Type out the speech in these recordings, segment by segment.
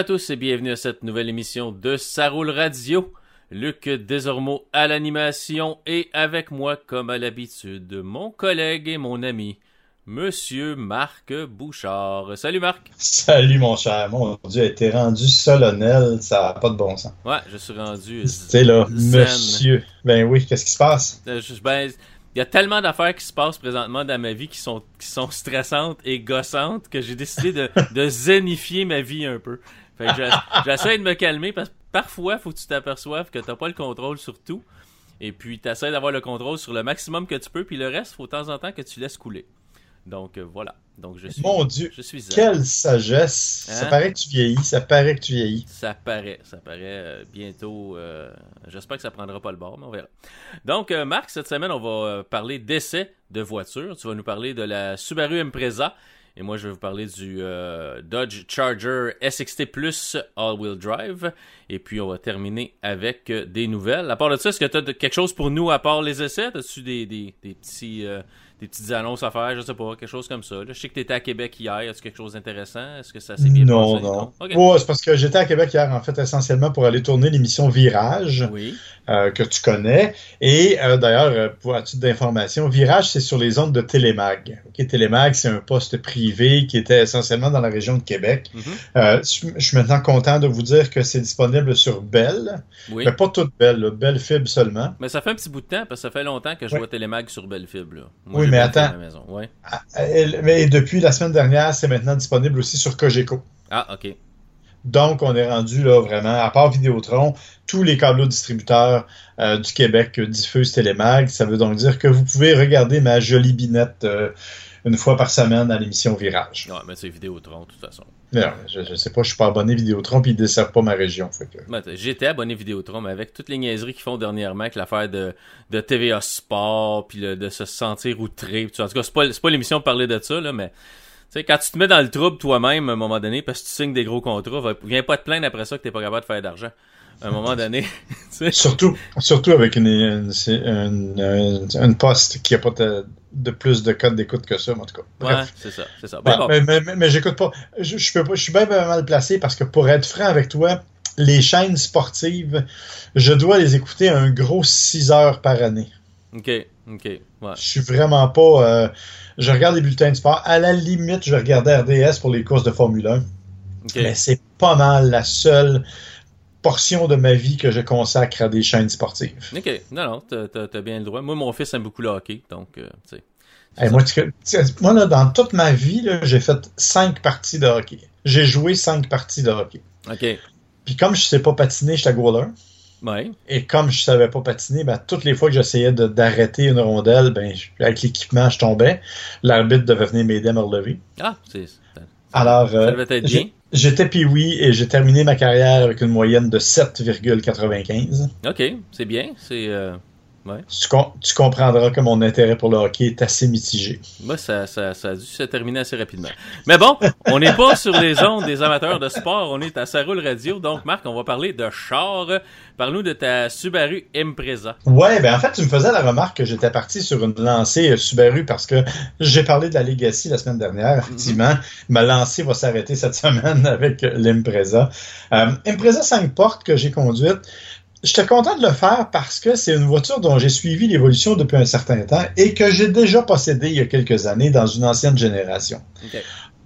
Bonjour à tous et bienvenue à cette nouvelle émission de Saroule Radio. Luc Desormeaux à l'animation et avec moi, comme à l'habitude, mon collègue et mon ami, Monsieur Marc Bouchard. Salut Marc. Salut mon cher. Mon Dieu, t'es rendu solennel, ça n'a pas de bon sens. Ouais, je suis rendu. C'est là, monsieur. Ben oui, qu'est-ce qui se passe? Euh, ben, il y a tellement d'affaires qui se passent présentement dans ma vie qui sont, qui sont stressantes et gossantes que j'ai décidé de, de zénifier ma vie un peu. Fait que j'essaie de me calmer parce que parfois, faut que tu t'aperçoives que t'as pas le contrôle sur tout. Et puis, tu essaies d'avoir le contrôle sur le maximum que tu peux. Puis le reste, faut de temps en temps que tu laisses couler. Donc, euh, voilà. Donc, je suis. Mon Dieu! Je suis quelle sagesse! Ça hein? paraît que tu vieillis. Ça paraît que tu vieillis. Ça paraît. Ça paraît euh, bientôt. Euh, j'espère que ça prendra pas le bord, mais on verra. Donc, Marc, cette semaine, on va parler d'essais de voitures. Tu vas nous parler de la Subaru Impreza et moi, je vais vous parler du euh, Dodge Charger SXT Plus All-Wheel Drive. Et puis, on va terminer avec euh, des nouvelles. À part de ça, est-ce que tu as quelque chose pour nous à part les essais? As-tu des, des, des, petits, euh, des petites annonces à faire? Je sais pas, quelque chose comme ça. Je sais que tu étais à Québec hier. As-tu quelque chose d'intéressant? Est-ce que ça s'est bien non, passé? Non, non. c'est parce que j'étais à Québec hier, en fait, essentiellement pour aller tourner l'émission Virage. Oui. Euh, que tu connais. Et euh, d'ailleurs, euh, pour un titre d'information, Virage, c'est sur les ondes de Télémag. Okay, Télémag, c'est un poste privé qui était essentiellement dans la région de Québec. Mm-hmm. je, suis maintenant content de vous dire que c'est disponible sur Bell. Oui. Mais pas toute Bell, Bell Fib seulement. Mais ça fait un petit bout de temps, parce que ça fait longtemps que je vois Télémag sur Bell Fib. oui, mais attends. Ah, mais depuis la semaine dernière, c'est maintenant disponible aussi sur Cogeco. Ah, OK. Donc, on est rendu là vraiment, à part Vidéotron, tous les câbles distributeurs euh, du Québec diffusent Télémag. Ça veut donc dire que vous pouvez regarder ma jolie binette euh, une fois par semaine à l'émission Virage. Ouais, mais c'est Vidéotron, de toute façon. Non, je, je, sais pas, je suis pas abonné Vidéotron, puis ils desservent pas ma région. J'étais abonné Vidéotron, mais avec toutes les niaiseries qu'ils font dernièrement, avec l'affaire de, de TVA Sport, puis de se sentir outré. En tout cas, c'est pas, pas l'émission de parler de ça, là, mais sais, quand tu te mets dans le trouble toi-même à un moment donné parce que tu signes des gros contrats, viens pas te plaindre après ça que t'es pas capable de faire d'argent. À un moment donné. surtout, surtout avec une, une, une, poste qui a pas de, plus de code d'écoute que ça, en tout cas. Ouais, c'est ça, c'est ça. mais, mais, mais, j'écoute pas. Je, je, peux pas. Je suis bien, bien mal placé parce que pour être franc avec toi, les chaînes sportives, je dois les écouter un gros 6 heures par année. OK, OK. Ouais. Je suis vraiment pas. Euh, je regarde les bulletins de sport. À la limite, je regardais RDS pour les courses de Formule 1. Mais c'est pas mal la seule portion de ma vie que je consacre à des chaînes sportives. OK. Non, non, t'as bien le droit. Moi, mon fils aime beaucoup le hockey, donc, euh, tu sais. moi, moi là, dans toute ma vie, j'ai fait cinq parties de hockey. J'ai joué cinq parties de hockey. OK. Puis comme je sais pas patiner, j'étais goaler. Et comme je savais pas patiner, ben, toutes les fois que j'essayais d'arrêter une rondelle, ben, avec l'équipement, je tombais. L'arbitre devait venir m'aider à me relever. Ah, c'est. Alors, euh, j'étais oui et j'ai terminé ma carrière avec une moyenne de 7,95. Ok, c'est bien. C'est. Euh, tu, comprendras que mon intérêt pour le hockey est assez mitigé. Moi, ça, ça, ça a dû se terminer assez rapidement. Mais bon, on n'est pas sur les ondes des amateurs de sport, on est à Saroule Radio. Donc, Marc, on va parler de char. Parle-nous de ta Subaru Impreza. Ouais, ben en fait, tu me faisais la remarque que j'étais parti sur une lancée Subaru parce que j'ai parlé de la Legacy la semaine dernière. Effectivement, ma lancée va s'arrêter cette semaine avec l'Impreza. Euh, Impreza 5 portes que j'ai conduite. J'étais content de le faire parce que c'est une voiture dont j'ai suivi l'évolution depuis un certain temps et que j'ai déjà possédé il y a quelques années dans une ancienne génération.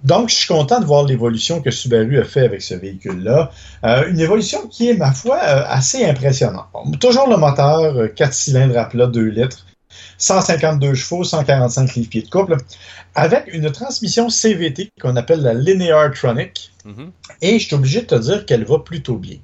Donc, je suis content de voir l'évolution que Subaru a fait avec ce véhicule-là. Euh, une évolution qui est, ma foi, euh, assez impressionnante. toujours le moteur, 4 euh, cylindres à plat, 2 litres, 152 chevaux, 145 livres-pieds de couple, avec une transmission CVT qu'on appelle la Linear Tronic. Mm-hmm. Et je suis obligé de te dire qu'elle va plutôt bien.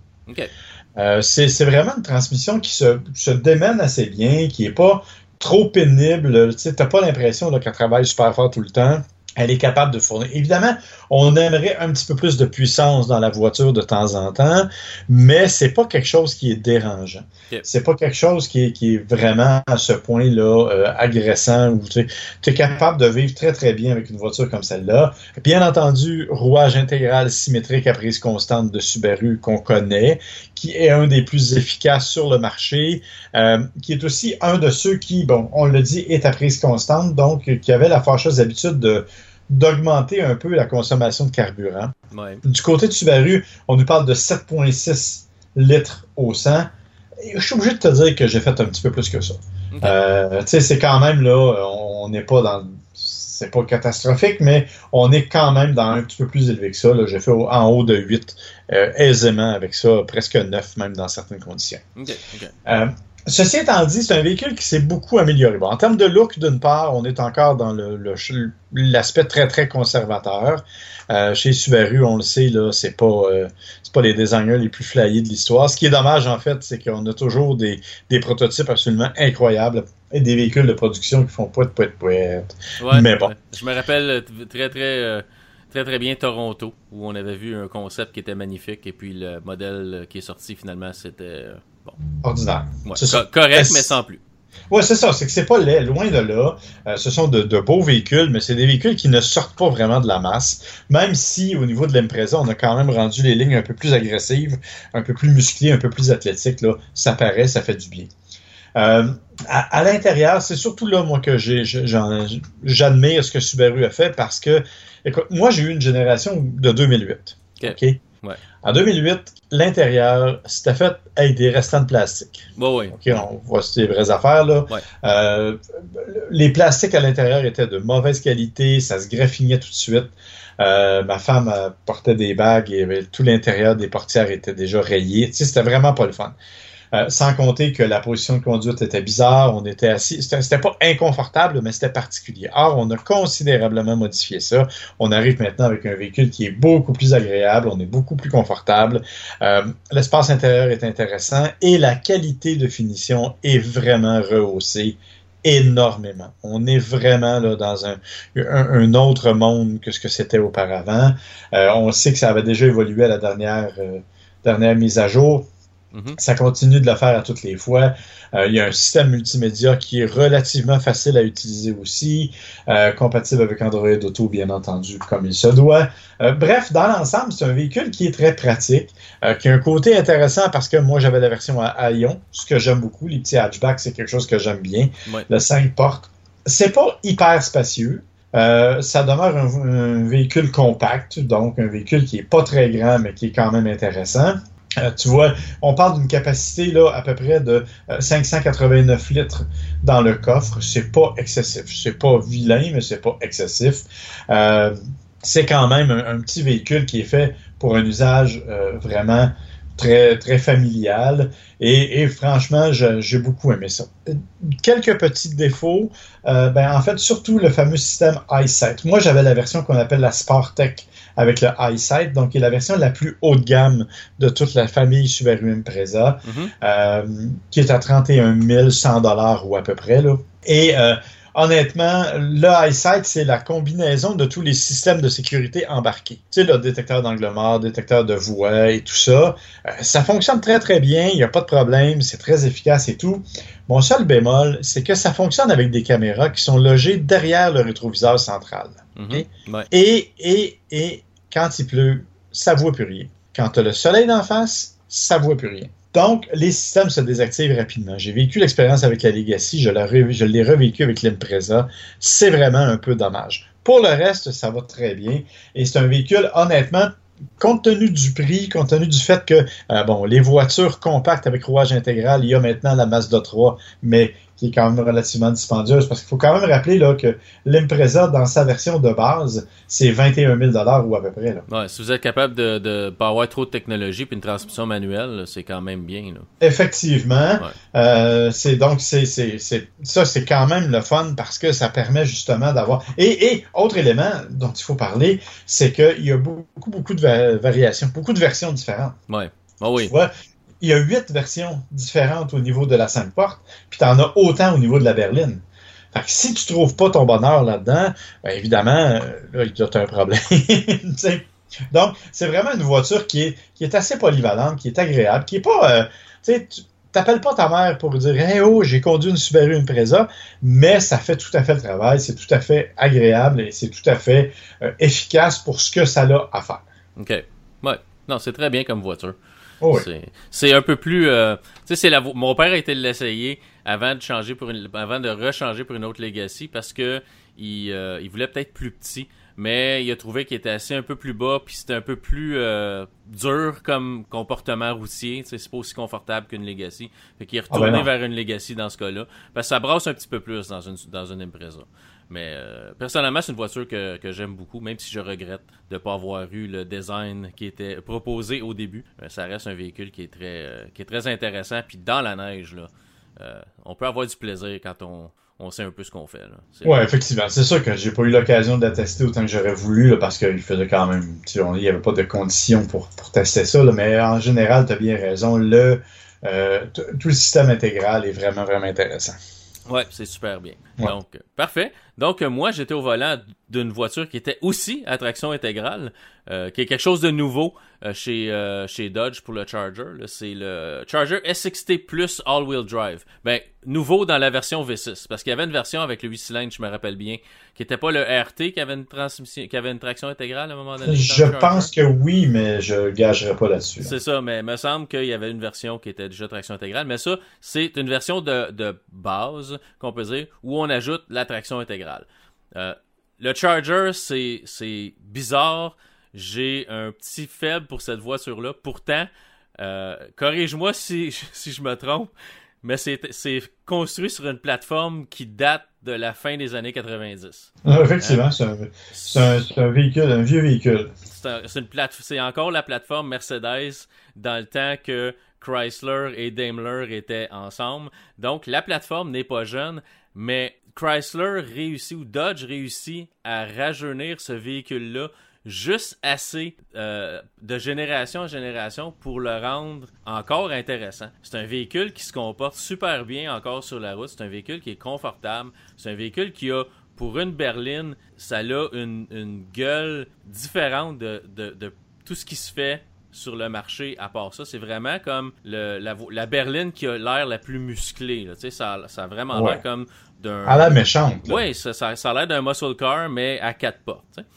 Euh, c'est vraiment une transmission qui se, se, démène assez bien, qui est pas trop pénible. Tu n'as pas l'impression qu'elle travaille super fort tout le temps elle est capable de fournir. Évidemment, on aimerait un petit peu plus de puissance dans la voiture de temps en temps, mais c'est pas quelque chose qui est dérangeant. C'est pas quelque chose qui est, qui est vraiment à ce point-là euh, agressant où tu es capable de vivre très très bien avec une voiture comme celle-là. Bien entendu, rouage intégral symétrique à prise constante de Subaru qu'on connaît, qui est un des plus efficaces sur le marché, euh, qui est aussi un de ceux qui, bon, on le dit, est à prise constante, donc qui avait la fâcheuse habitude de d'augmenter un peu la consommation de carburant. Ouais. Du côté de Subaru, on nous parle de 7,6 litres au 100. Et je suis obligé de te dire que j'ai fait un petit peu plus que ça. Euh, tu sais, c'est quand même là, on n'est pas dans. C'est pas catastrophique, mais on est quand même dans un petit peu plus élevé que ça. là. J'ai fait en haut de 8 euh, aisément avec ça, presque 9 même dans certaines conditions. Ok, ok. Euh, ceci étant dit, c'est un véhicule qui s'est beaucoup amélioré. Bon, en termes de look, d'une part, on est encore dans le- le- l'aspect très très conservateur. Euh, chez Subaru, on le sait, là, c'est pas euh, pas les designers les plus flyés de l'histoire. Ce qui est dommage, en fait, c'est qu'on a toujours des, des prototypes absolument incroyables et des véhicules de production qui font poète, poète. Ouais, Mais bon. ouais. Je me rappelle euh, très très euh, très très bien Toronto où on avait vu un concept qui était magnifique et puis le modèle euh, qui est sorti finalement c'était euh, bon Ordinaire. ouais, C'est ça. co- correct mais sans plus. Ouais, c'est ça. C'est que c'est pas laid, loin de là. Euh, ce sont de, de beaux véhicules, mais c'est des véhicules qui ne sortent pas vraiment de la masse. Même si, au niveau de l'Impreza, on a quand même rendu les lignes un peu plus agressives, un peu plus musclées, un peu plus athlétiques. Là, ça paraît, ça fait du bien. Euh, à, à l'intérieur, c'est surtout là, moi, que j'admire ce que Subaru a fait parce que, écoute, moi, j'ai eu une génération de 2008. Ok. OK? Ouais. En 2008, l'intérieur, c'était fait avec des restants de plastique. Ouais ouais. OK, on voit des vraies affaires, là. Euh, les plastiques à l'intérieur étaient de mauvaise qualité, ça se graffinait tout de suite. Euh, ma femme portait des bagues et tout l'intérieur des portières était déjà rayé. Tu sais, c'était vraiment pas le fun. Euh, sans compter que la position de conduite était bizarre, on était assis. C'était pas inconfortable, mais c'était particulier. Or, on a considérablement modifié ça. On arrive maintenant avec un véhicule qui est beaucoup plus agréable, on est beaucoup plus confortable. Euh, L'espace intérieur est intéressant et la qualité de finition est vraiment rehaussée énormément. On est vraiment là dans un, un, autre monde que ce que c'était auparavant. Euh, on sait que ça avait déjà évolué à la dernière, dernière mise à jour. Mhm. Ça continue de le faire à toutes les fois. Euh, il y a un système multimédia qui est relativement facile à utiliser aussi, euh, compatible avec Android Auto, bien entendu, comme il se doit. Euh, bref, dans l'ensemble, c'est un véhicule qui est très pratique, qui a un côté intéressant parce que moi, j'avais la version à, à ion, ce que j'aime beaucoup. Les petits hatchbacks, c'est quelque chose que j'aime bien. Ouais. Le 5 portes. C'est pas hyper spacieux. Euh, ça demeure un, un véhicule compact, donc un véhicule qui est pas très grand, mais qui est quand même intéressant. Euh, tu vois, on parle d'une capacité là à peu près de euh, 589 litres dans le coffre. C'est pas excessif. C'est pas vilain, mais c'est pas excessif. Euh, c'est quand même un, petit véhicule qui est fait pour un usage euh, vraiment très très familial. Et, et franchement, j'ai beaucoup aimé ça. Quelques petits défauts. Euh, ben, en fait, surtout le fameux système EyeSight. Moi, j'avais la version qu'on appelle la Sportec avec le EyeSight, donc qui est la version la plus haut de gamme de toute la famille Subaru Impreza, mm -hmm. euh, qui est à 31 100 dollars ou à peu près. Là. Et euh, honnêtement, le EyeSight, c'est la combinaison de tous les systèmes de sécurité embarqués. Tu sais, le détecteur d'angle mort, détecteur de voix et tout ça. Euh, ça fonctionne très, très bien. Il n'y a pas de problème. C'est très efficace et tout. Mon seul bémol, c'est que ça fonctionne avec des caméras qui sont logées derrière le rétroviseur central. Mm? -hmm. ouais. Et, et, et quand il pleut, ça ne voit plus rien. Quand tu as le soleil d'en face, ça ne voit plus rien. Donc, les systèmes se désactivent rapidement. J'ai vécu l'expérience avec la Legacy, je l'ai revécu avec l'Impreza. C'est vraiment un peu dommage. Pour le reste, ça va très bien. Et c'est un véhicule, honnêtement, compte tenu du prix, compte tenu du fait que, euh, bon, les voitures compactes avec rouage intégral, il y a maintenant la Mazda 3, mais qui est quand même relativement dispendieuse, parce qu'il faut quand même rappeler là, que l'Impreza, dans sa version de base, c'est 21 000 ou à peu près. Là. Ouais, si vous êtes capable de ne pas avoir trop de technologie puis une transmission manuelle, c'est quand même bien. Là. Effectivement. Ouais. Euh, c'est donc c'est ça, c'est quand même le fun parce que ça permet justement d'avoir. Et, et, autre élément dont il faut parler, c'est qu'il y a beaucoup, beaucoup de va variations, beaucoup de versions différentes. Ouais. Oh oui. Tu vois, il y a huit versions différentes au niveau de la 5 portes, puis tu en as autant au niveau de la berline. Fait que si tu trouves pas ton bonheur là-dedans, ben évidemment, là, il y a un problème. Donc, c'est vraiment une voiture qui est, qui est assez polyvalente, qui est agréable, qui est pas. Euh, tu sais, t'appelles pas ta mère pour dire Hey oh, j'ai conduit une Subaru Impreza, mais ça fait tout à fait le travail, c'est tout à fait agréable et c'est tout à fait euh, efficace pour ce que ça a à faire. OK. Ouais. Non, c'est très bien comme voiture. Oh oui. C'est un peu plus. Euh, tu sais, c'est la. Mon père a été l'essayer avant de changer pour une, avant de rechanger pour une autre Legacy parce que il, euh, il voulait peut-être plus petit mais il a trouvé qu'il était assez un peu plus bas, puis c'était un peu plus euh, dur comme comportement routier. C'est pas aussi confortable qu'une Legacy. Fait qu'il est Ah ben retourné vers une Legacy dans ce cas-là. Parce que ça brasse un petit peu plus dans une, dans une Impreza. Mais euh, personnellement, c'est une voiture que, que j'aime beaucoup, même si je regrette de ne pas avoir eu le design qui était proposé au début. Euh, ça reste un véhicule qui est très, euh, qui est très intéressant. Puis dans la neige, là, on peut avoir du plaisir quand on, on sait un peu ce qu'on fait. Ouais, effectivement. C'est sûr que j'ai pas eu l'occasion de la tester autant que j'aurais voulu, là, parce qu'il faisait quand même. Il n'y avait pas de conditions pour, pour tester ça, là, mais en général, tu as bien raison. Le, tout le système intégral est vraiment, vraiment intéressant. Ouais, c'est super bien. Ouais. Donc, euh, parfait. Donc, euh, moi, j'étais au volant d'une voiture qui était aussi à traction intégrale, euh, qui est quelque chose de nouveau euh, chez, euh, chez Dodge pour le Charger. C'est le Charger SXT Plus All-Wheel Drive. Ben, nouveau dans la version V6, parce qu'il y avait une version avec le 8 cylindres, je me rappelle bien, qui était pas le RT qui avait une transmission, qui avait une traction intégrale à un moment donné. Je pense que oui, mais je gagerai pas là-dessus. là. C'est ça, mais il me semble qu'il y avait une version qui était déjà traction intégrale. Mais ça, c'est une version de, de base, qu'on peut dire, où on ajoute la traction intégrale. Euh, le Charger, c'est bizarre. J'ai un petit faible pour cette voiture-là. Pourtant, euh, corrige-moi si, si je me trompe, mais c'est construit sur une plateforme qui date de la fin des années 90. Ah, Effectivement, c'est un, un- un véhicule, un vieux véhicule. C'est un- encore la plateforme Mercedes dans le temps que Chrysler et Daimler étaient ensemble. Donc la plateforme n'est pas jeune, mais Chrysler réussit ou Dodge réussit à rajeunir ce véhicule-là juste assez euh, de génération en génération pour le rendre encore intéressant. C'est un véhicule qui se comporte super bien encore sur la route. C'est un véhicule qui est confortable. C'est un véhicule qui a pour une berline, ça a une, une gueule différente de, de, de tout ce qui se fait sur le marché à part ça. C'est vraiment comme le, la, la berline qui a l'air la plus musclée. là. Tu sais, ça, ça a vraiment Ouais. l'air comme d'un... À la méchante. là. Oui, ça, ça, ça a l'air d'un muscle car, mais à quatre portes. tu sais.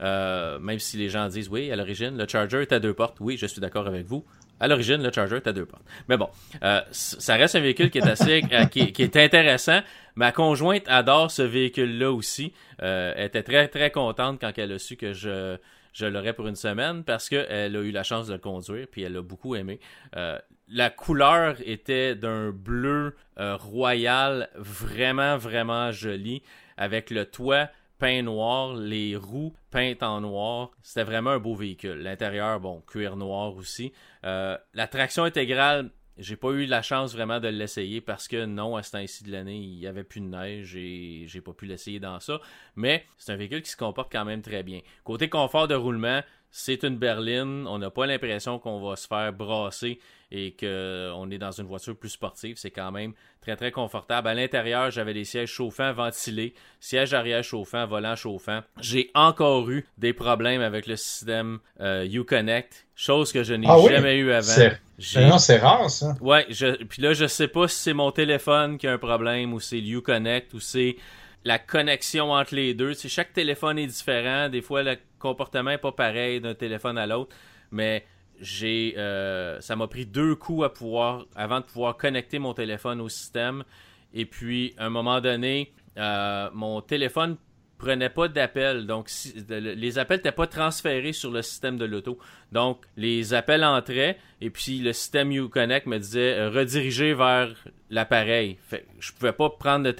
Euh, même si les gens disent oui, à l'origine, le Charger est à deux portes. Oui, je suis d'accord avec vous. À l'origine, le Charger est à deux portes. Mais bon, euh, ça reste un véhicule qui est assez, euh, qui, qui est intéressant. Ma conjointe adore ce véhicule-là aussi. Euh, elle était très très contente quand elle a su que je je l'aurais pour une semaine parce qu'elle a eu la chance de le conduire puis elle a beaucoup aimé. Euh, la couleur était d'un bleu euh, royal vraiment vraiment joli avec le toit peint noir, les roues peintes en noir. C'était vraiment un beau véhicule. L'intérieur, bon, cuir noir aussi. Euh, la traction intégrale, j'ai pas eu la chance vraiment de l'essayer parce que non, à ce temps-ci de l'année, il y avait plus de neige et j'ai pas pu l'essayer dans ça. Mais c'est un véhicule qui se comporte quand même très bien. Côté confort de roulement, c'est une berline. On n'a pas l'impression qu'on va se faire brasser et qu'on est dans une voiture plus sportive. C'est quand même très très confortable. À l'intérieur, j'avais des sièges chauffants ventilés, siège arrière chauffant, volant chauffant. J'ai encore eu des problèmes avec le système euh, Uconnect, chose que je n'ai Ah oui? jamais eu avant. C'est- J'ai- Non, c'est rare, ça. Ouais, je, puis là, je sais pas si c'est mon téléphone qui a un problème ou c'est le Uconnect ou c'est la connexion entre les deux. Tu sais, chaque téléphone est différent. Des fois, le comportement est pas pareil d'un téléphone à l'autre. Mais j'ai, euh, ça m'a pris deux coups à pouvoir, avant de pouvoir connecter mon téléphone au système. Et puis, à un moment donné, euh, mon téléphone prenait pas d'appels. Donc, les appels n'étaient pas transférés sur le système de l'auto. Donc, les appels entraient et puis le système Uconnect me disait euh, rediriger vers l'appareil. Que je pouvais pas prendre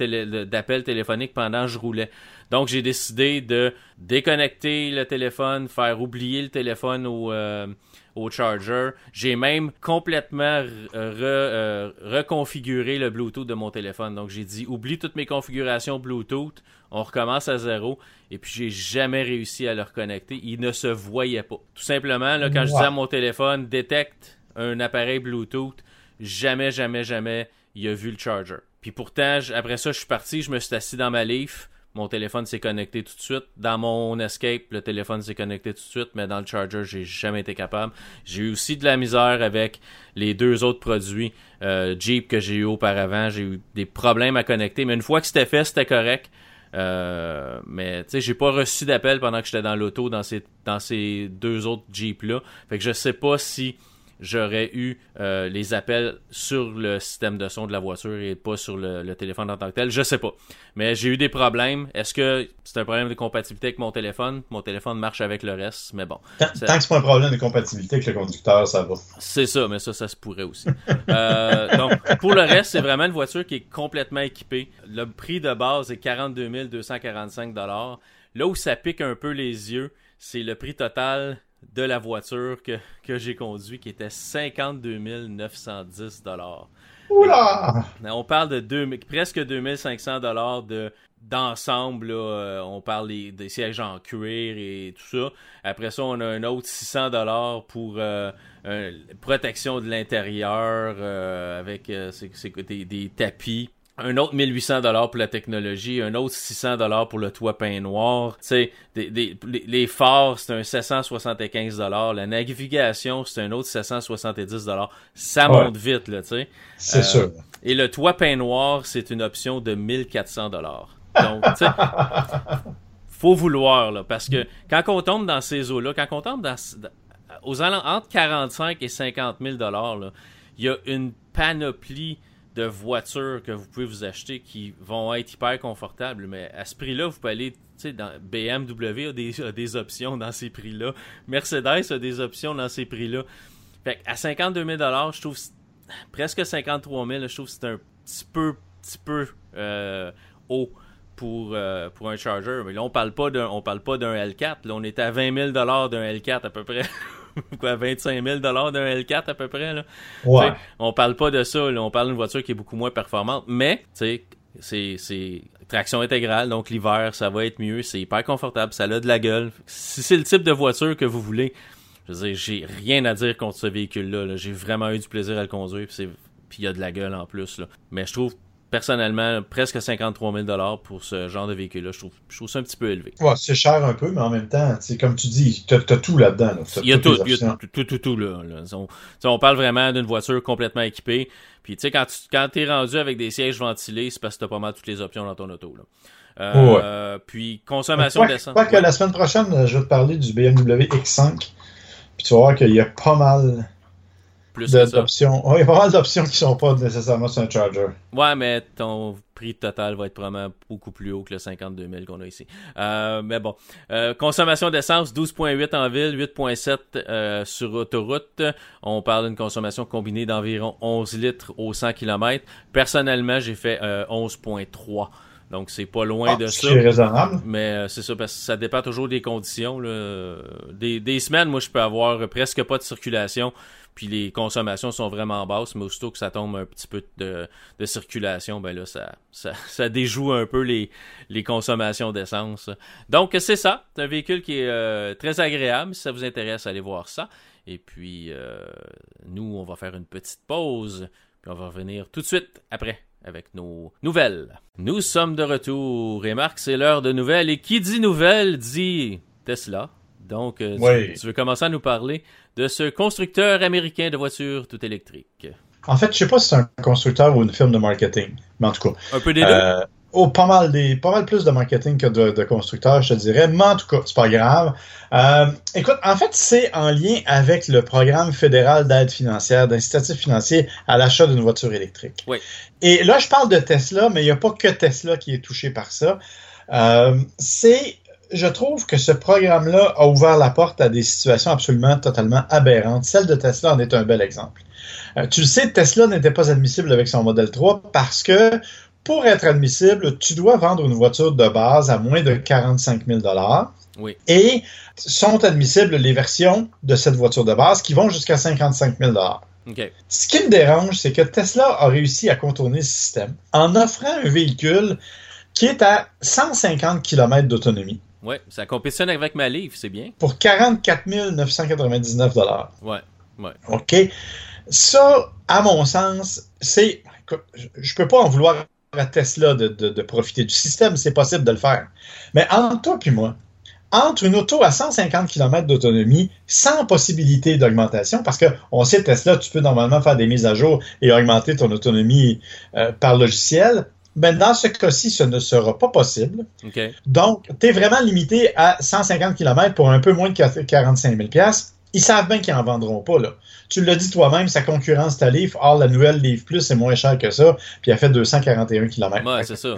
d'appel téléphonique pendant que je roulais. Donc, j'ai décidé de déconnecter le téléphone, faire oublier le téléphone au, euh, au charger. J'ai même complètement re- euh, reconfiguré le Bluetooth de mon téléphone. Donc, j'ai dit oublie toutes mes configurations Bluetooth, on recommence à zéro. Et puis, j'ai jamais réussi à le reconnecter. Il ne se voyait pas. Tout simplement, là, quand je disais à mon téléphone détecte un appareil Bluetooth, jamais, jamais, jamais, il a vu le charger. Puis pourtant, après ça, je suis parti, je me suis assis dans ma Leaf. Mon téléphone s'est connecté tout de suite. Dans mon Escape, le téléphone s'est connecté tout de suite, mais dans le Charger, j'ai jamais été capable. J'ai eu aussi de la misère avec les deux autres produits euh, Jeep que j'ai eu auparavant. J'ai eu des problèmes à connecter, mais une fois que c'était fait, c'était correct. Euh, mais tu sais, j'ai pas reçu d'appel pendant que j'étais dans l'auto dans ces dans ces deux autres Jeeps là. Fait que je sais pas si j'aurais eu euh, les appels sur le système de son de la voiture et pas sur le, téléphone en tant que tel. Je sais pas. Mais j'ai eu des problèmes. Est-ce que c'est un problème de compatibilité avec mon téléphone? Mon téléphone marche avec le reste, mais bon. Tant, que c'est pas un problème de compatibilité avec le conducteur, ça va. C'est ça, mais ça, ça se pourrait aussi. euh, donc, pour le reste, c'est vraiment une voiture qui est complètement équipée. Le prix de base est 42 245 Là où ça pique un peu les yeux, c'est le prix total de la voiture que, que j'ai conduit qui était 52 910 dollars. On parle de presque 2500 dollars de d'ensemble, euh, on parle des, sièges en cuir et tout ça. Après ça, on a un autre 600 dollars pour euh, protection de l'intérieur euh, avec des, des, tapis un autre 1800 dollars pour la technologie, un autre 600 dollars pour le toit peint noir. Tu sais, les phares, c'est un 775 dollars. La navigation, c'est un autre 770 dollars. Ça monte vite, là, tu sais. C'est euh, sûr. Et le toit peint noir, c'est une option de 1400 dollars. Donc, tu sais, faut vouloir, là, parce que quand on tombe dans ces eaux-là, quand on tombe dans, aux entre 45 et 50 000 dollars, il y a une panoplie de voitures que vous pouvez vous acheter qui vont être hyper confortables. Mais à ce prix-là, vous pouvez aller, dans BMW a des, des options dans ces prix-là. Mercedes a des options dans ces prix-là. Fait à 52 000 je trouve presque 53 000 je trouve que c'est un petit peu, petit peu euh, haut pour, euh, pour un Charger. Mais là, on parle pas d'un, on parle pas d'un L4. Là, on est à 20 000 d'un L4 à peu près. quoi, 25 000 d'un L4 à peu près. Là. Ouais. on parle pas de ça, on parle d'une voiture qui est beaucoup moins performante, mais c'est c'est traction intégrale, donc l'hiver, ça va être mieux, c'est hyper confortable, ça a de la gueule. Si c'est le type de voiture que vous voulez, je veux dire, j'ai rien à dire contre ce véhicule-là. j'ai vraiment eu du plaisir à le conduire, puis il y a de la gueule en plus. Là. Mais je trouve personnellement, presque 53 000 pour ce genre de véhicule-là. Je trouve, je trouve ça un petit peu élevé. Ouais, c'est cher un peu, mais en même temps, comme tu dis, tu as, tout là-dedans. il y a tout, il y a tout, tout, tout, là. On, parle vraiment d'une voiture complètement équipée. Puis, tu sais, quand tu quand es rendu avec des sièges ventilés, c'est parce que tu as pas mal toutes les options dans ton auto. Là. Euh, Puis, consommation d'essence. Je crois que la semaine prochaine, je vais te parler du BMW X5. Puis, tu vas voir qu'il y a pas mal plus d'options. il y a pas mal d'options qui sont pas nécessairement sur un charger. Ouais, mais ton prix total va être probablement beaucoup plus haut que le 52 000 qu'on a ici. Euh, mais bon. Euh, consommation d'essence, 12.8 en ville, 8.7 euh, sur autoroute. On parle d'une consommation combinée d'environ 11 litres au 100 km. Personnellement, j'ai fait 11.3. Donc, c'est pas loin ah, de ça. C'est raisonnable. Mais c'est ça, parce que ça dépend toujours des conditions. Là. Des, des semaines, moi, je peux avoir presque pas de circulation puis les consommations sont vraiment basses, mais aussitôt que ça tombe un petit peu de, circulation, ben là, ça, déjoue un peu les, les consommations d'essence. Donc, c'est ça. C'est un véhicule qui est euh, très agréable. Si ça vous intéresse, allez voir ça. Et puis, euh, nous, on va faire une petite pause, puis on va revenir tout de suite après avec nos nouvelles. Nous sommes de retour. Et Marc, c'est l'heure de nouvelles. Et qui dit nouvelles dit Tesla. Donc, euh, tu, veux commencer à nous parler de ce constructeur américain de voitures tout électriques. En fait, je sais pas si c'est un constructeur ou une firme de marketing, mais en tout cas. Un peu des deux. Euh, oh, pas mal des, pas mal plus de marketing que de, de constructeurs, je te dirais. Mais en tout cas, c'est pas grave. Euh, écoute, en fait, c'est en lien avec le programme fédéral d'aide financière, d'incitatif financier à l'achat d'une voiture électrique. Oui. Et là, je parle de Tesla, mais il n'y a pas que Tesla qui est touché par ça. Euh, c'est je trouve que ce programme-là a ouvert la porte à des situations absolument totalement aberrantes. Celle de Tesla en est un bel exemple. Euh, tu le sais, Tesla n'était pas admissible avec son modèle 3 parce que pour être admissible, tu dois vendre une voiture de base à moins de 45 000 oui. Et sont admissibles les versions de cette voiture de base qui vont jusqu'à 55 000 Ce qui me dérange, c'est que Tesla a réussi à contourner ce système en offrant un véhicule qui est à 150 km d'autonomie. Oui, ça compétitionne avec ma livre, c'est bien. Pour 44 999 Ouais, ouais. OK. Ça, à mon sens, c'est. Je peux pas en vouloir à Tesla de, profiter du système, c'est possible de le faire. Mais entre toi et moi, entre une auto à 150 km d'autonomie sans possibilité d'augmentation, parce qu'on sait Tesla, tu peux normalement faire des mises à jour et augmenter ton autonomie euh, par logiciel, ben, dans ce cas-ci, ce ne sera pas possible. Donc, tu es vraiment limité à 150 km pour un peu moins de 45 000 Ils savent bien qu'ils en vendront pas, là. Tu l'as dit toi-même, sa concurrence ta or la nouvelle Leaf Plus c'est moins cher que ça, puis elle fait 241 km. Ouais, c'est ça.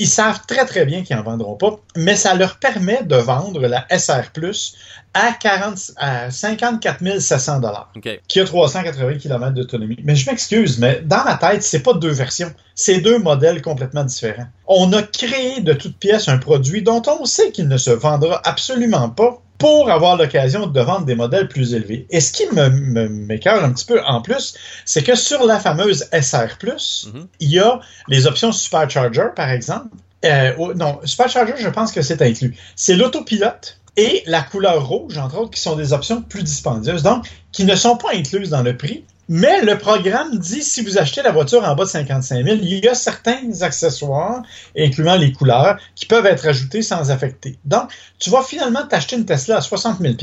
Ils savent très très bien qu'ils en vendront pas, mais ça leur permet de vendre la SR Plus à, 40, à 54 700 dollars, qui a 380 km d'autonomie. Mais je m'excuse, mais dans ma tête, c'est pas deux versions, c'est deux modèles complètement différents. On a créé de toutes pièces un produit dont on sait qu'il ne se vendra absolument pas pour avoir l'occasion de vendre des modèles plus élevés. Et ce qui me, m'écœure un petit peu en plus, c'est que sur la fameuse SR+, mhm. il y a les options Supercharger, par exemple. Euh, non, Supercharger, je pense que c'est inclus. C'est l'autopilote et la couleur rouge, entre autres, qui sont des options plus dispendieuses, donc qui ne sont pas incluses dans le prix, mais le programme dit si vous achetez la voiture en bas de 55 000, il y a certains accessoires, incluant les couleurs, qui peuvent être ajoutés sans affecter. Donc, tu vas finalement t'acheter une Tesla à 60 000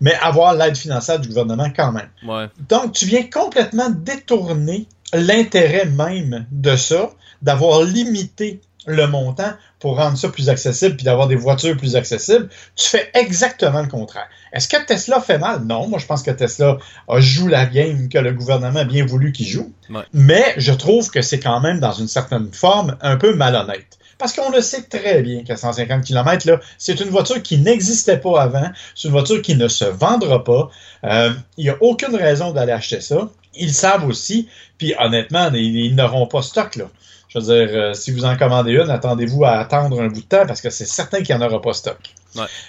mais avoir l'aide financière du gouvernement quand même. Donc, tu viens complètement détourner l'intérêt même de ça, d'avoir limité le montant pour rendre ça plus accessible puis d'avoir des voitures plus accessibles, tu fais exactement le contraire. Est-ce que Tesla fait mal? Non, moi je pense que Tesla a joué la game que le gouvernement a bien voulu qu'il joue. Mais je trouve que c'est quand même dans une certaine forme un peu malhonnête. Parce qu'on le sait très bien qu'à 150 km, là, c'est une voiture qui n'existait pas avant, c'est une voiture qui ne se vendra pas. Euh, il n'y a aucune raison d'aller acheter ça. Ils savent aussi, puis honnêtement, ils n'auront pas stock là. Je veux dire, euh, si vous en commandez une, attendez-vous à attendre un bout de temps parce que c'est certain qu'il n'y en aura pas stock.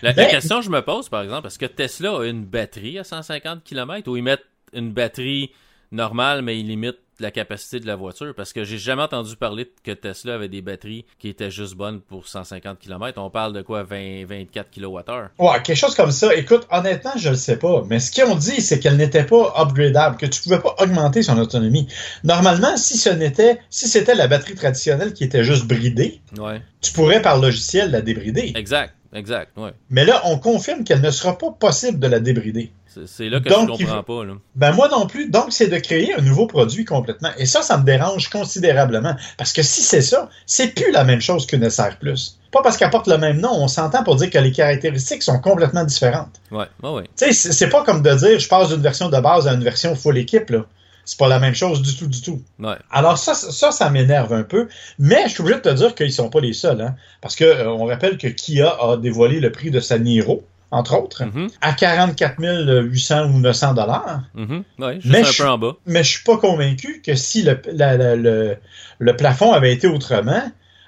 La, question que je me pose, par exemple, est-ce que Tesla a une batterie à 150 km ou ils mettent une batterie normale, mais ils limitent la capacité de la voiture parce que j'ai jamais entendu parler que Tesla avait des batteries qui étaient juste bonnes pour 150 km. On parle de quoi 20 24 kWh. Ouais, quelque chose comme ça. Écoute, honnêtement, je le sais pas, mais ce qu'ils ont dit c'est qu'elle n'était pas upgradable, que tu pouvais pas augmenter son autonomie. Normalement, si ce n'était si c'était la batterie traditionnelle qui était juste bridée, tu pourrais par logiciel la débrider. Exact. Exact, ouais. Mais là, on confirme qu'elle ne sera pas possible de la débrider. C'est là que je comprends pas. Là. Ben moi non plus. Donc, c'est de créer un nouveau produit complètement. Et ça, ça me dérange considérablement. Parce que si c'est ça, c'est plus la même chose qu'une SR+. Pas parce qu'elle porte le même nom, on s'entend pour dire que les caractéristiques sont complètement différentes. Ouais, ouais, ouais. Tu sais, c'est pas comme de dire je passe d'une version de base à une version full équipe, là c'est pas la même chose du tout, du tout. Alors ça, ça, ça m'énerve un peu, mais je suis obligé de te dire qu'ils sont pas les seuls, hein, parce que euh, on rappelle que Kia a dévoilé le prix de sa Niro, entre autres, mm-hmm. à 44 800 ou 900 dollars. Mm-hmm. mais un peu en bas. Mais je suis pas convaincu que si le, le, le plafond avait été autrement,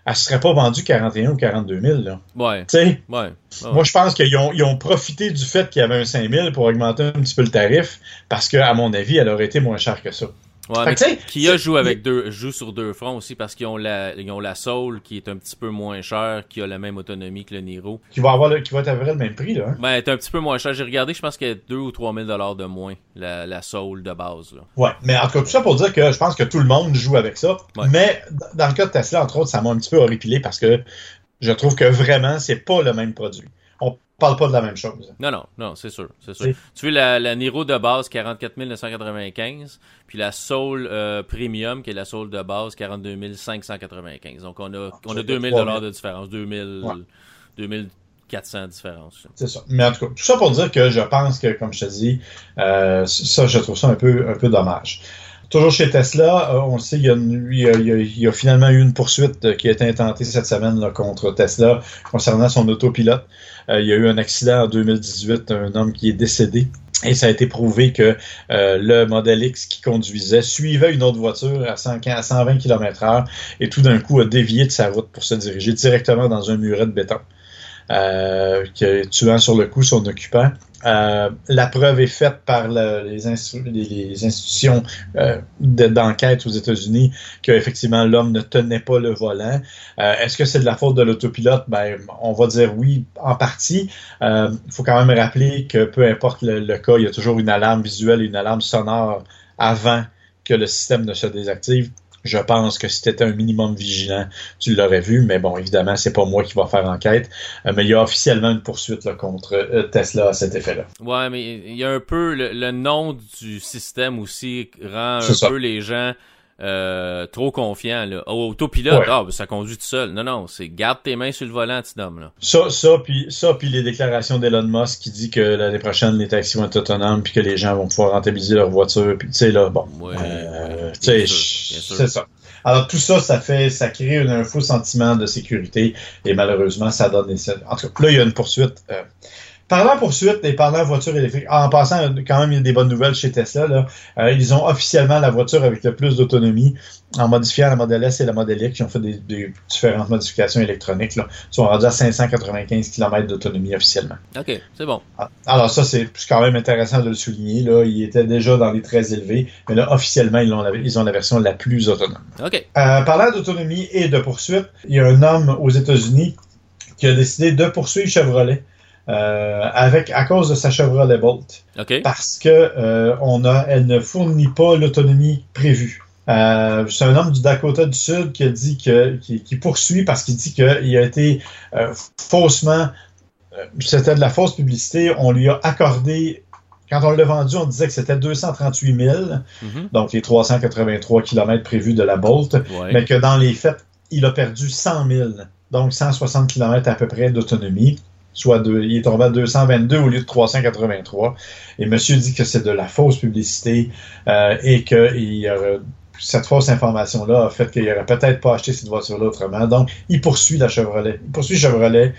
elle ne serait pas vendue 41 ou 42 000. Là. Ouais. ouais. Moi, je pense qu'ils ont, ils ont profité du fait qu'il y avait un 5 000 pour augmenter un petit peu le tarif parce qu'à mon avis, elle aurait été moins chère que ça. Ouais, Kia joue avec deux, joue sur deux fronts aussi parce qu'ils ont la, ils ont la Soul qui est un petit peu moins chère, qui a la même autonomie que le Niro. Qui va avoir, qui va être à vrai le même prix, là. Hein? Ben, est un petit peu moins cher. J'ai regardé, je pense qu'elle est 2 ou 3 000 dollars de moins, la, la Soul de base, là. Ouais, mais en tout cas, tout ça pour dire que je pense que tout le monde joue avec ça. Mais dans le cas de Tesla, entre autres, ça m'a un petit peu horripilé parce que je trouve que vraiment, c'est pas le même produit parle pas de la même chose. Non, non, non, c'est sûr, c'est sûr. Tu veux la, la Niro de base, 44 995, puis la Soul euh, Premium, qui est la Soul de base, 42 595. Donc, on a, on a 2000 dollars de différence, 2000, 2400 de différence. C'est ça. Mais en tout cas, tout ça pour dire que je pense que, comme je te dis, euh, ça, je trouve ça un peu, un peu dommage. Toujours chez Tesla, euh, on le sait, il y, a, il, y a, finalement eu une poursuite qui a été intentée cette semaine contre Tesla concernant son autopilote. Euh, il y a eu un accident en 2018, un homme qui est décédé. Et ça a été prouvé que euh, le modèle X qui conduisait suivait une autre voiture à, 120 km/h et tout d'un coup a dévié de sa route pour se diriger directement dans un muret de béton, euh, tuant sur le coup son occupant. Euh, la preuve est faite par les, institutions euh, d'enquête aux États-Unis qu'effectivement l'homme ne tenait pas le volant. Euh, est-ce que c'est de la faute de l'autopilote? Ben, on va dire oui, en partie. Il faut quand même rappeler que peu importe le, cas, il y a toujours une alarme visuelle et une alarme sonore avant que le système ne se désactive. Je pense que si tu étais un minimum vigilant, tu l'aurais vu, mais bon, évidemment, c'est pas moi qui va faire enquête. Euh, mais il y a officiellement une poursuite contre euh, Tesla à cet effet-là. Ouais, mais il y a un peu le, nom du système aussi rend un peu les gens euh, trop confiant. Là. Autopilote, ah, ben, ça conduit tout seul. Non, non, c'est garde tes mains sur le volant, petit homme. Là. Ça, ça, puis ça, puis les déclarations d'Elon Musk qui dit que l'année prochaine, les taxis vont être autonomes, puis que les gens vont pouvoir rentabiliser leur voiture, puis tu sais, là, bon. Ouais, euh, ouais, c'est ça. Alors tout ça, ça fait, ça crée un, un faux sentiment de sécurité et malheureusement, ça donne des. En tout cas, là, il y a une poursuite. Euh, Parlant poursuite et parlant voiture électrique, en passant, quand même, il y a des bonnes nouvelles chez Tesla. Là. Euh, ils ont officiellement la voiture avec le plus d'autonomie en modifiant la Model S et la Model X qui ont fait des, des différentes modifications électroniques. Là. Ils sont rendus à 595 km d'autonomie officiellement. OK, c'est bon. Alors ça, c'est quand même intéressant de le souligner. Là. Il était déjà dans les très élevés, mais là, officiellement, ils ont la, ils ont la version la plus autonome. OK. Euh, parlant d'autonomie et de poursuite, il y a un homme aux États-Unis qui a décidé de poursuivre Chevrolet. Euh, avec à cause de sa Chevrolet Bolt OK. parce que euh, on a elle ne fournit pas l'autonomie prévue. Euh, c'est un homme du Dakota du Sud qui a dit que qui, qui poursuit parce qu'il dit qu'il a été euh, faussement euh, c'était de la fausse publicité. On lui a accordé quand on l'a vendu, on disait que c'était 238 000, Mhm. donc les 383 km prévus de la Bolt, Ouais. mais que dans les faits, il a perdu 100 000, donc 160 km à peu près d'autonomie. Soit de, il est tombé à 222 au lieu de 383. Et monsieur dit que c'est de la fausse publicité euh, et que il y aurait- cette fausse information-là a fait qu'il n'aurait peut-être pas acheté cette voiture-là autrement. Donc, il poursuit la Chevrolet. Il poursuit Chevrolet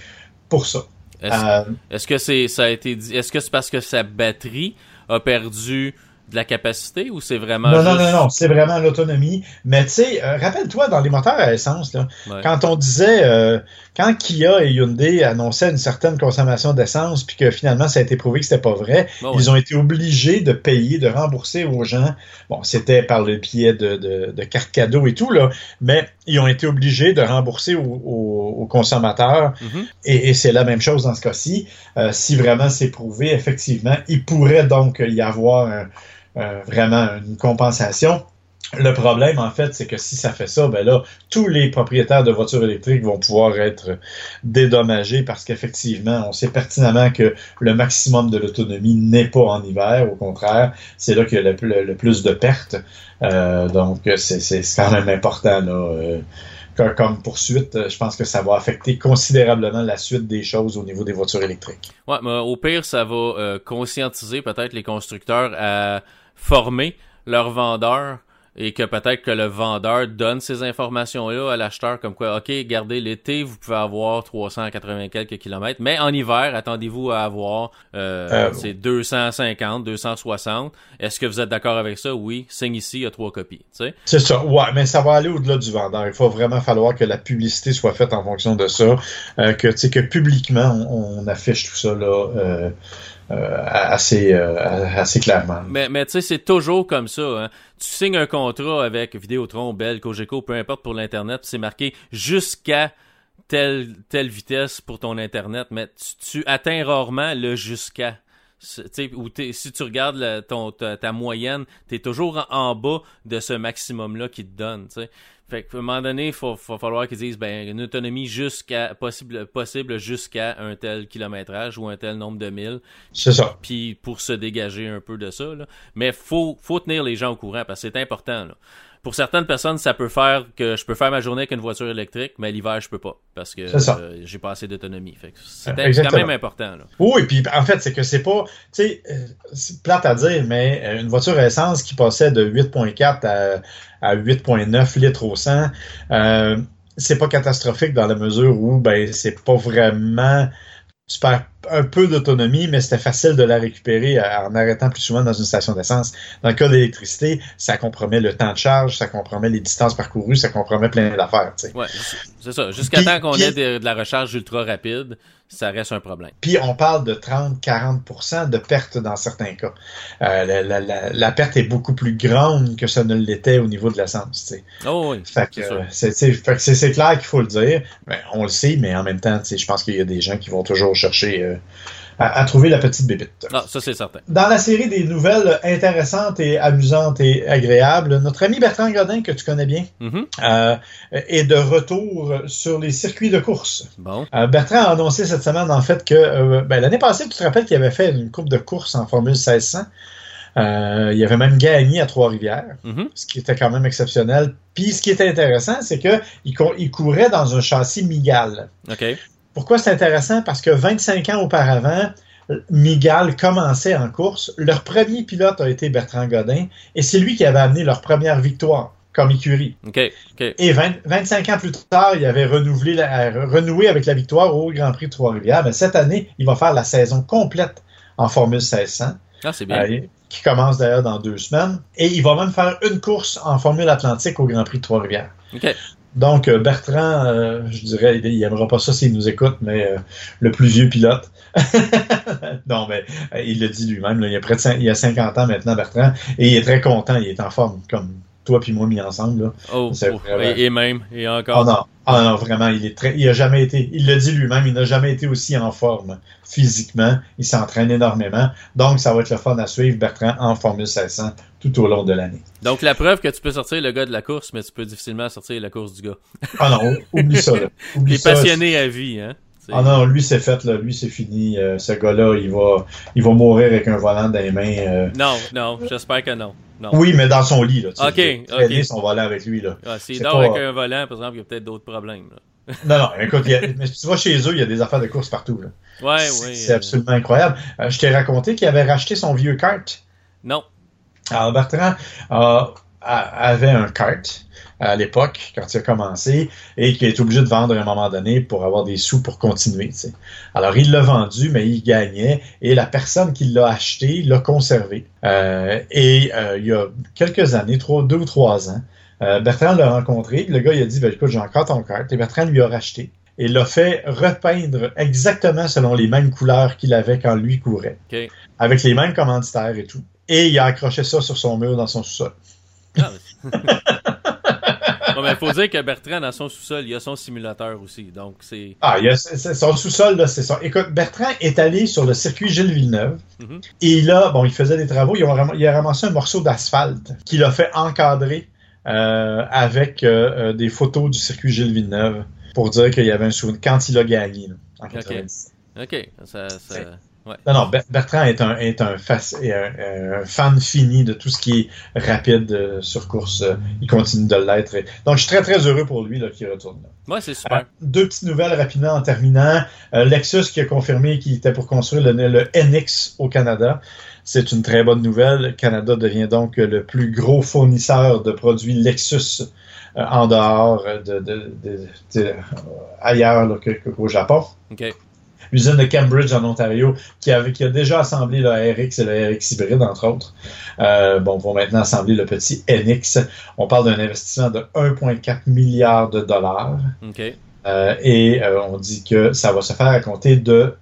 pour ça. Est-ce Euh, est-ce que c'est ça a été dit est-ce que c'est parce que sa batterie a perdu de la capacité ou c'est vraiment non, non, non, non, c'est vraiment l'autonomie. Mais tu sais, euh, rappelle-toi, dans les moteurs à essence, là, Ouais. quand on disait, euh, quand Kia et Hyundai annonçaient une certaine consommation d'essence, puis que finalement ça a été prouvé que c'était pas vrai, ouais. ils ont été obligés de payer, de rembourser aux gens. Bon, c'était par le biais de, de, de cartes cadeaux et tout, là, mais ils ont été obligés de rembourser aux, aux- aux consommateurs. Mhm. Et, et c'est la même chose dans ce cas-ci. Euh, si vraiment c'est prouvé, effectivement, il pourrait donc y avoir un- vraiment une compensation. Le problème, en fait, c'est que si ça fait ça, ben là, tous les propriétaires de voitures électriques vont pouvoir être dédommagés parce qu'effectivement, on sait pertinemment que le maximum de l'autonomie n'est pas en hiver. Au contraire, c'est là qu'il y a le, plus de pertes. Euh, donc, c'est quand même important, là. euh, comme poursuite, je pense que ça va affecter considérablement la suite des choses au niveau des voitures électriques. Ouais, mais au pire, ça va euh, conscientiser peut-être les constructeurs à former leurs vendeurs et que peut-être que le vendeur donne ces informations-là à l'acheteur comme quoi, OK, gardez l'été, vous pouvez avoir 380 quelques kilomètres, mais en hiver, attendez-vous à avoir euh, Euh, c'est 250, 260. Est-ce que vous êtes d'accord avec ça? Oui, signe ici, il y a trois copies. Tu sais? C'est ça, ouais, mais ça va aller au-delà du vendeur. Il faut vraiment falloir que la publicité soit faite en fonction de ça, euh, que, que publiquement, on, on affiche tout ça là, euh, assez, euh, assez clairement. Mais, mais tu sais, c'est toujours comme ça. Hein. Tu signes un contrat avec Vidéotron, Bell, Cogeco, peu importe pour l'Internet, c'est marqué jusqu'à telle, telle vitesse pour ton Internet, mais tu, atteins rarement le jusqu'à. Ou si tu regardes la- ta, moyenne, tu es toujours en, bas de ce maximum-là qu'ils te sais. Fait qu'à un moment donné, il faut, faut falloir qu'ils disent ben, une autonomie jusqu'à possible, possible jusqu'à un tel kilométrage ou un tel nombre de milles C'est ça. puis pour se dégager un peu de ça. Là. Mais faut faut tenir les gens au courant parce que c'est important. Là. Pour certaines personnes, ça peut faire que je peux faire ma journée avec une voiture électrique, mais l'hiver je peux pas parce que euh, j'ai pas assez d'autonomie. C'est Euh, quand même important. Là. Oui, puis en fait, c'est que c'est pas, tu sais, euh, c'est plate à dire, mais euh, une voiture à essence qui passait de 8.4 à, à 8.9 litres au 100, euh, c'est pas catastrophique dans la mesure où, ben, c'est pas vraiment, tu perds un peu d'autonomie, mais c'était facile de la récupérer en arrêtant plus souvent dans une station d'essence. Dans le cas de l'électricité, ça compromet le temps de charge, ça compromet les distances parcourues, ça compromet plein d'affaires. Ouais, c'est- ça. Jusqu'à temps qu'on ait de, de la recharge ultra rapide, ça reste un problème. Puis on parle de 30-40% de perte dans certains cas. Euh, la, la- la- la perte est beaucoup plus grande que ça ne l'était au niveau de l'essence. Oh oui. C'est euh, clair qu'il faut le dire. Ben, on le sait, mais en même temps, je pense qu'il y a des gens qui vont toujours chercher euh, à, à trouver la petite bébite. Ah, ça c'est certain. Dans la série des nouvelles intéressantes et amusantes et agréables, notre ami Bertrand Godin, que tu connais bien, Mhm. euh, est de retour sur les circuits de course. Bon. Euh, Bertrand a annoncé cette semaine, en fait, que euh, ben, l'année passée, tu te rappelles qu'il avait fait une coupe de course en Formule 1600. Euh, il avait même gagné à Trois-Rivières, Mhm. ce qui était quand même exceptionnel. Puis ce qui était intéressant, c'est que il, cou- il courait dans un châssis Migal. OK. Pourquoi c'est intéressant? Parce que 25 ans auparavant, Migal commençait en course. Leur premier pilote a été Bertrand Godin et c'est lui qui avait amené leur première victoire comme écurie. Et 20 25 ans plus tard, il avait renouvelé la- renoué avec la victoire au Grand Prix de Trois-Rivières. Mais cette année, il va faire la saison complète en Formule 1600, Ah, c'est bien. euh, qui commence d'ailleurs dans deux semaines. Et il va même faire une course en Formule Atlantique au Grand Prix de Trois-Rivières. Donc, euh, Bertrand, euh, je dirais, il, il aimera pas ça s'il nous écoute, mais euh, le plus vieux pilote. non, mais euh, il le dit lui-même, il, a de cin- il a 50 ans maintenant, Bertrand, et il est très content, il est en forme, comme toi puis moi mis ensemble. Là. Oh, oh, vraiment- et, même, et Oh encore. non, ah non, vraiment, il est très, il a jamais été, il le dit lui-même, il n'a jamais été aussi en forme physiquement. Il s'entraîne énormément, donc ça va être le fun à suivre Bertrand en Formule 1600 tout au long de l'année. Donc, la preuve que tu peux sortir le gars de la course, mais tu peux difficilement sortir la course du gars. Ah non, oublie ça. Là. Oublie Les ça. passionnés à vie, hein? Ah non, lui c'est fait, là. lui c'est fini. Euh, ce gars-là, il va, il va mourir avec un volant dans les mains. euh. Non, non, j'espère que non. Non. Oui, mais dans son lit. Là, tu Ok, traîner son volant avec lui. Là. Ah, S'il dort pas- avec un volant, par exemple, il y a peut-être d'autres problèmes. là. Non, non, écoute, il y a- mais tu vois chez eux, il y a des affaires de course partout. Là. Ouais, c'est oui. c'est euh, absolument incroyable. Euh, je t'ai raconté qu'il avait racheté son vieux kart? Non. Alors Bertrand euh, avait un kart à l'époque, quand il a commencé, et qui est obligé de vendre à un moment donné pour avoir des sous pour continuer. Alors il l'a vendu, mais il gagnait, et la personne qui l'a acheté l'a conservé. Euh, et euh, il y a quelques années, trois, deux ou trois ans, euh, Bertrand l'a rencontré, le gars il a dit, ben, écoute, j'ai encore ton kart, et Bertrand lui a racheté. Et l'a fait repeindre exactement selon les mêmes couleurs qu'il avait quand lui courait. Avec les mêmes commanditaires et tout. Et il a accroché ça sur son mur dans son sous-sol. Ah, mais- mais faut dire que Bertrand, dans son sous-sol, il y a son simulateur aussi. Donc, c'est. Ah, il y a, son sous-sol, là, c'est ça. Écoute, Bertrand est allé sur le circuit Gilles Villeneuve. Mhm. Et là, bon, il faisait des travaux. Il a, ram- il a ramassé un morceau d'asphalte qu'il a fait encadrer euh, avec euh, euh, des photos du circuit Gilles Villeneuve pour dire qu'il y avait un souvenir quand il a gagné. là, en 90. OK. Ça, ça... Ouais. Non, non, Ber- Bertrand est un, est un, fac- est un- un fan fini de tout ce qui est rapide euh, sur course. Euh, Il continue de l'être. Donc, je suis très, très heureux pour lui qu'il retourne là. Ouais, c'est super. Euh, deux petites nouvelles rapidement en terminant. Euh, Lexus qui a confirmé qu'il était pour construire le, le NX au Canada. C'est une très bonne nouvelle. Le Canada devient donc le plus gros fournisseur de produits Lexus euh, en dehors de, de- de- de- ailleurs qu'au Japon OK. L'usine de Cambridge en Ontario, qui, avait, qui a déjà assemblé le RX et le RX hybride, entre autres. Euh, bon, vont maintenant assembler le petit NX. On parle d'un investissement de 1,4 milliard de dollars. OK. Euh, et euh, on dit que ça va se faire à compter de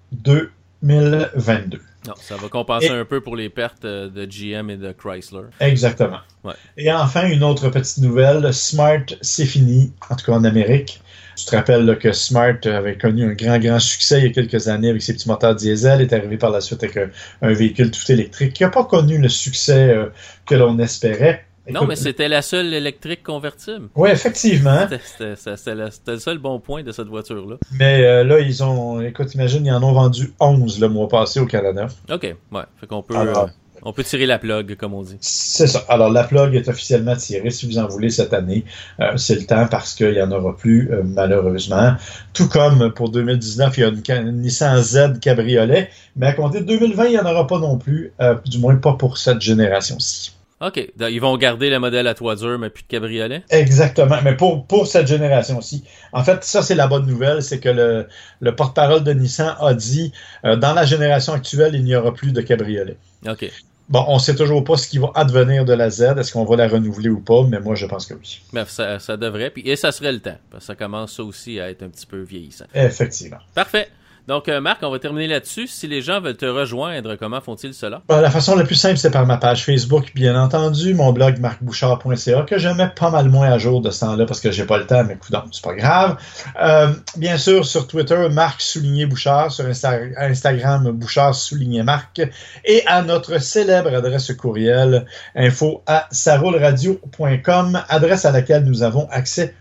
2022. Non, ça va compenser Et- un peu pour les pertes euh, de GM et de Chrysler. Exactement. Ouais. Et enfin, une autre petite nouvelle. Smart, c'est fini, en tout cas en Amérique. Tu te rappelles là, que Smart avait connu un grand, grand succès il y a quelques années avec ses petits moteurs diesel, est arrivé par la suite avec un, un véhicule tout électrique qui n'a pas connu le succès euh, que l'on espérait. Non, mais c'était la seule électrique convertible. Oui, effectivement. C'était- le- c'était le seul bon point de cette voiture-là. Mais euh, là, ils ont. Écoute, imagine, ils en ont vendu 11 le mois passé au Canada. OK, ouais. Fait qu'on peut, Alors, euh, on peut tirer la plug, comme on dit. C'est ça. Alors, la plug est officiellement tirée. Si vous en voulez cette année, euh, c'est le temps parce qu'il n'y en aura plus, euh, malheureusement. Tout comme pour 2019, il y a une, Nissan Z cabriolet, mais à compter de 2020, il n'y en aura pas non plus, euh, du moins pas pour cette génération-ci. OK. Donc, Ils vont garder le modèle à toit dur, mais plus de cabriolet? Exactement, mais pour, pour cette génération-ci. En fait, ça, c'est la bonne nouvelle, c'est que le, le porte-parole de Nissan a dit, euh, dans la génération actuelle, il n'y aura plus de cabriolet. OK. Bon, on sait toujours pas ce qui va advenir de la Z, est-ce qu'on va la renouveler ou pas, mais moi, je pense que oui. Bref, ça, ça devrait. Puis, et ça serait le temps. Parce que ça commence aussi à être un petit peu vieillissant. Effectivement. Parfait. Donc, euh, Marc, on va terminer là-dessus. Si les gens veulent te rejoindre, comment font-ils cela? Ben, la façon la plus simple, c'est par ma page Facebook, bien entendu, mon blog marcbouchard.ca, que je mets pas mal moins à jour de ce temps-là parce que j'ai pas le temps, mais coudonc, c'est pas grave. Euh, bien sûr, sur Twitter, Marc souligné Bouchard, sur Insta- Instagram, Bouchard souligné Marc, et à notre célèbre adresse courriel, info à saroulradio.com, adresse à laquelle nous avons accès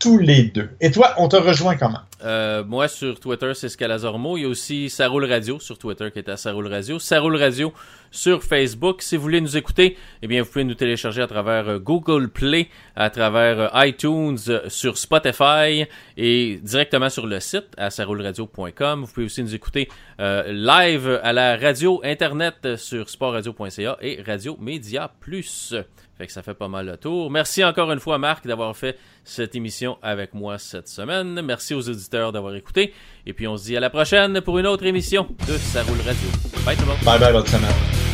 tous les deux. Et toi, on te rejoint comment? Euh, moi, sur Twitter, c'est Scalazormo. Il y a aussi Saroule Radio sur Twitter qui est à Saroule Radio. Saroule Radio sur Facebook. Si vous voulez nous écouter, eh bien, vous pouvez nous télécharger à travers euh, Google Play, à travers euh, iTunes, sur Spotify et directement sur le site à sarouleradio.com. Vous pouvez aussi nous écouter live à la radio internet sur sportradio.ca et Radio Média Plus. Fait que ça fait pas mal le tour. Merci encore une fois, Marc, d'avoir fait cette émission avec moi cette semaine. Merci aux auditeurs d'avoir écouté. Et puis on se dit à la prochaine pour une autre émission de Ça roule radio. Bye tout le monde. Bye bye, bonne semaine.